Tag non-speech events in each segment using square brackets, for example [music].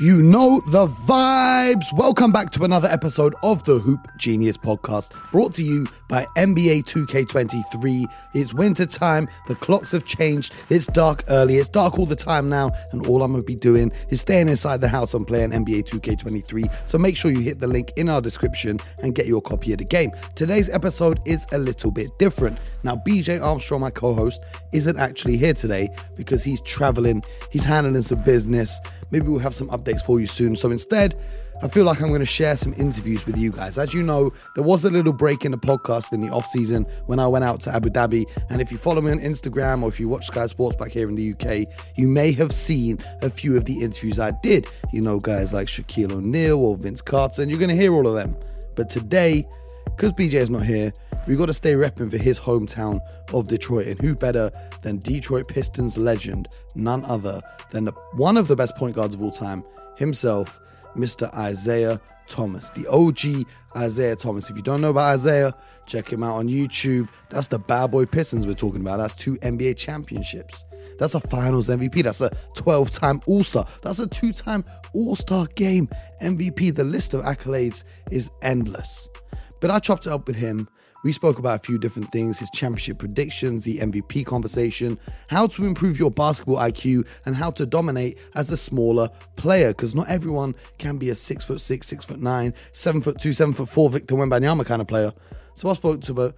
You know the vibes. Welcome back to another episode of the Hoop Genius podcast, brought to you by NBA 2K23. It's winter time. The clocks have changed. It's dark early. It's dark all the time now, and all I'm gonna be doing is staying inside the house and playing NBA 2K23. So make sure you hit the link in our description and get your copy of the game. Today's episode is a little bit different. Now, BJ Armstrong, my co-host, isn't actually here today because he's traveling. He's handling some business. Maybe we'll have some updates for you soon. So instead, I feel like I'm going to share some interviews with you guys. As you know, there was a little break in the podcast in the off season when I went out to Abu Dhabi. And if you follow me on Instagram or if you watch Sky Sports back here in the UK, you may have seen a few of the interviews I did. You know, guys like Shaquille O'Neal or Vince Carter, and you're going to hear all of them. But today, because BJ is not here, we got to stay repping for his hometown of Detroit. And who better than Detroit Pistons legend, none other than one of the best point guards of all time, himself, Mr. Isiah Thomas, the OG Isiah Thomas. If you don't know about Isiah, check him out on YouTube. That's the bad boy Pistons we're talking about. That's two NBA championships. That's a finals MVP. That's a 12 time All Star. That's a two time All Star game MVP. The list of accolades is endless. But I chopped it up with him. We spoke about a few different things his championship predictions, the MVP conversation, how to improve your basketball IQ, and how to dominate as a smaller player. Because not everyone can be a six foot six, six foot nine, seven foot two, seven foot four Victor Wembanyama kind of player. So I spoke to a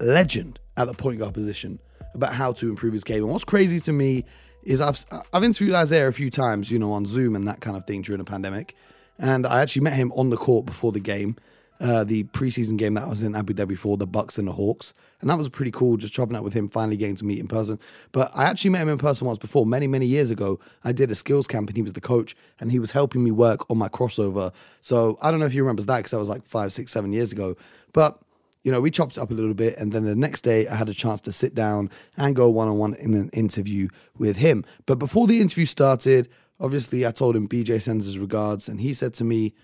legend at the point guard position about how to improve his game. And what's crazy to me is I've I've interviewed Isiah a few times, you know, on Zoom and that kind of thing during the pandemic. And I actually met him on the court before the game uh, the preseason game that was in Abu Dhabi for the Bucks and the Hawks, and that was pretty cool. Just chopping up with him, finally getting to meet in person. But I actually met him in person once before, many many years ago. I did a skills camp, and he was the coach, and he was helping me work on my crossover. So I don't know if he remembers that because that was like five, six, seven years ago. But you know, we chopped it up a little bit, and then the next day I had a chance to sit down and go one on one in an interview with him. But before the interview started, obviously I told him BJ sends his regards, and he said to me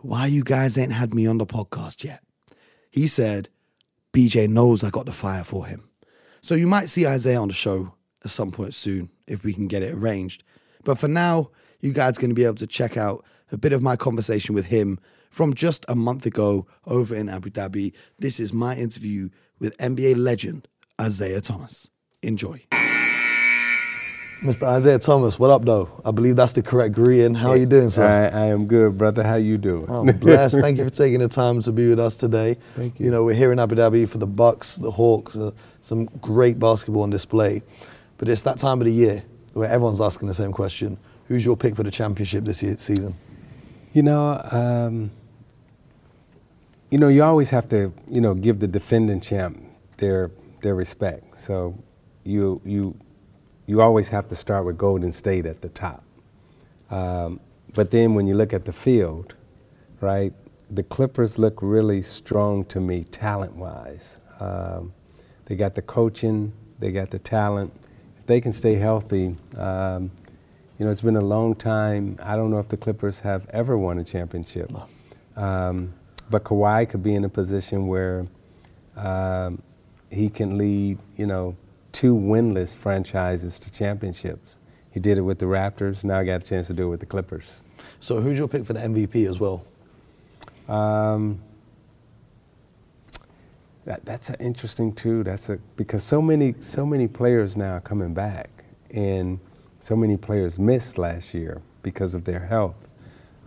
why you guys ain't had me on the podcast yet? He said, BJ knows I got the fire for him. So you might see Isiah on the show at some point soon if we can get it arranged. But for now, you guys are going to be able to check out a bit of my conversation with him from just a month ago over in Abu Dhabi. This is my interview with NBA legend Isiah Thomas. Enjoy. Mr. Isiah Thomas, what up, though? I believe that's the correct greeting. How are you doing, sir? I, I am good, brother. How you doing? I'm blessed. Thank you for [laughs] taking the time to be with us today. Thank you. You know, we're here in Abu Dhabi for the Bucks, the Hawks, uh, some great basketball on display. But it's that time of the year where everyone's asking the same question: Who's your pick for the championship this year, season? You know, um, you know, you always have to, you know, give the defending champ their their respect. So you you you always have to start with Golden State at the top. Um, but then when you look at the field, right, the Clippers look really strong to me talent wise. Um, they got the coaching, they got the talent. If they can stay healthy, um, you know, it's been a long time. I don't know if the Clippers have ever won a championship. Um, but Kawhi could be in a position where um, he can lead, you know, two winless franchises to championships. He did it with the Raptors. Now I got a chance to do it with the Clippers. So who's your pick for the MVP as well? Um, that, that's interesting too. That's a because so many so many players now are coming back, and so many players missed last year because of their health.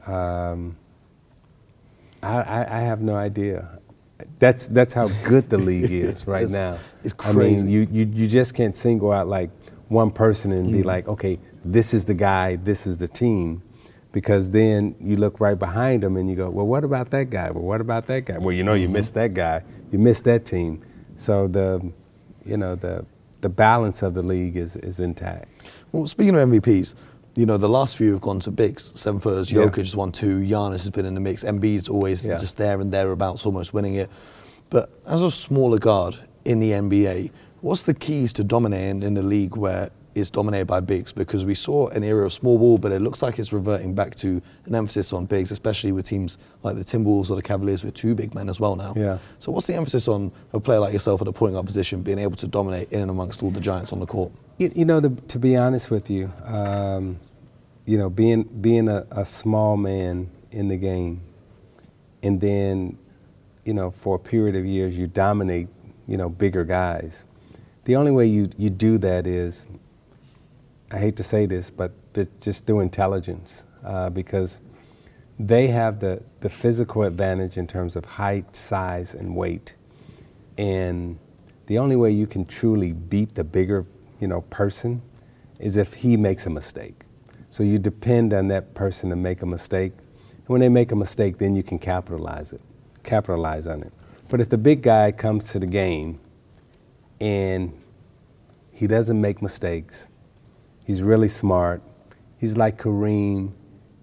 Um, I, I, I have no idea. That's that's how good the league [laughs] is right it's, now. It's crazy. I mean, you, you you just can't single out like one person and mm. be like, okay, this is the guy, this is the team, because then you look right behind them and you go, well, what about that guy? Well, what about that guy? Well, you know, you mm-hmm. missed that guy, you missed that team. So the, you know, the the balance of the league is is intact. Well, speaking of MVPs, you know, the last few have gone to bigs. Seven footers, Jokic yeah. has won two, Giannis has been in the mix, Embiid's always yeah. just there and thereabouts, almost winning it. But as a smaller guard in the NBA, what's the keys to dominating in the league where it's dominated by bigs? Because we saw an era of small ball, but it looks like it's reverting back to an emphasis on bigs, especially with teams like the Timberwolves or the Cavaliers with two big men as well now. Yeah. So what's the emphasis on a player like yourself at a point guard position being able to dominate in and amongst all the giants on the court? You, you know, to, to, be honest with you, um, you know, being being a, a small man in the game, and then, you know, for a period of years you dominate, you know, bigger guys. The only way you, you do that is, I hate to say this, but just through intelligence, uh, because they have the, the physical advantage in terms of height, size, and weight. And the only way you can truly beat the bigger, you know, person is if he makes a mistake. So you depend on that person to make a mistake. And when they make a mistake, then you can capitalize it, capitalize on it. But if the big guy comes to the game and he doesn't make mistakes, he's really smart, he's like Kareem,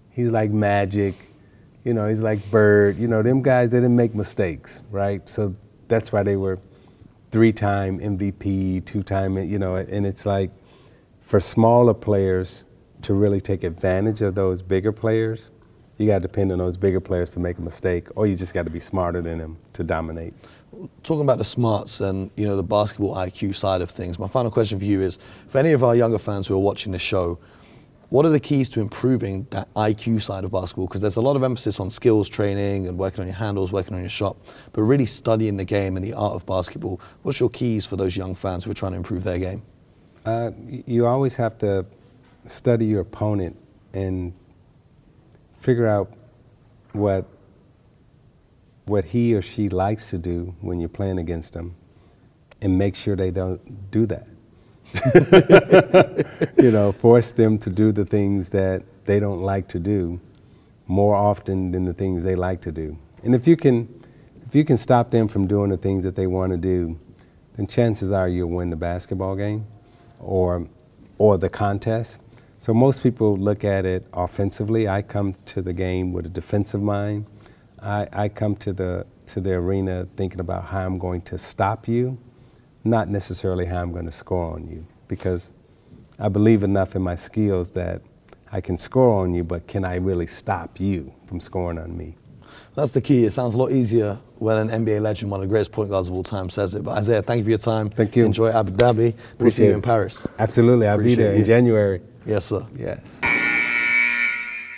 he's like Magic, you know, he's like Bird, you know, them guys they didn't make mistakes, right? So that's why they were three-time MVP, two-time, you know, and it's like for smaller players to really take advantage of those bigger players, you got to depend on those bigger players to make a mistake, or you just got to be smarter than them to dominate. Talking about the smarts and you know the basketball IQ side of things, my final question for you is: for any of our younger fans who are watching this show, what are the keys to improving that IQ side of basketball? Because there's a lot of emphasis on skills training and working on your handles, working on your shot, but really studying the game and the art of basketball. What's your keys for those young fans who are trying to improve their game? Uh, you always have to study your opponent and figure out what what he or she likes to do when you're playing against them, and make sure they don't do that. [laughs] you know, force them to do the things that they don't like to do more often than the things they like to do. And if you can, if you can stop them from doing the things that they want to do, then chances are you'll win the basketball game, or, or the contest. So most people look at it offensively. I come to the game with a defensive mind. I, I come to the to the arena thinking about how I'm going to stop you not necessarily how I'm going to score on you because I believe enough in my skills that I can score on you, but can I really stop you from scoring on me? That's the key. It sounds a lot easier when an NBA legend, one of the greatest point guards of all time, says it. But Isiah, thank you for your time. Thank you. Enjoy Abu Dhabi. We'll see you in Paris. Absolutely. I'll Appreciate be there you. in January. Yes, sir. Yes.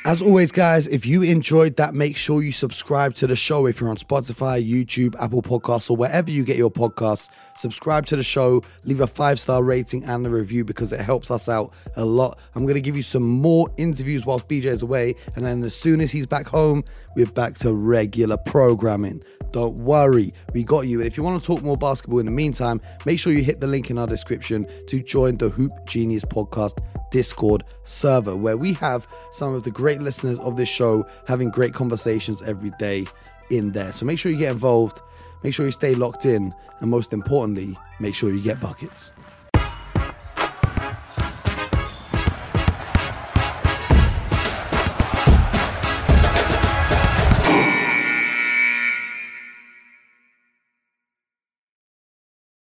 As always, guys, if you enjoyed that, make sure you subscribe to the show. If you're on Spotify, YouTube, Apple Podcasts, or wherever you get your podcasts, subscribe to the show, leave a five star rating and a review because it helps us out a lot. I'm going to give you some more interviews whilst BJ is away, and then as soon as he's back home, we're back to regular programming. Don't worry, we got you. And if you want to talk more basketball in the meantime, make sure you hit the link in our description to join the Hoop Genius Podcast Discord server, where we have some of the great listeners of this show having great conversations every day in there. So make sure you get involved, make sure you stay locked in, and most importantly, make sure you get buckets.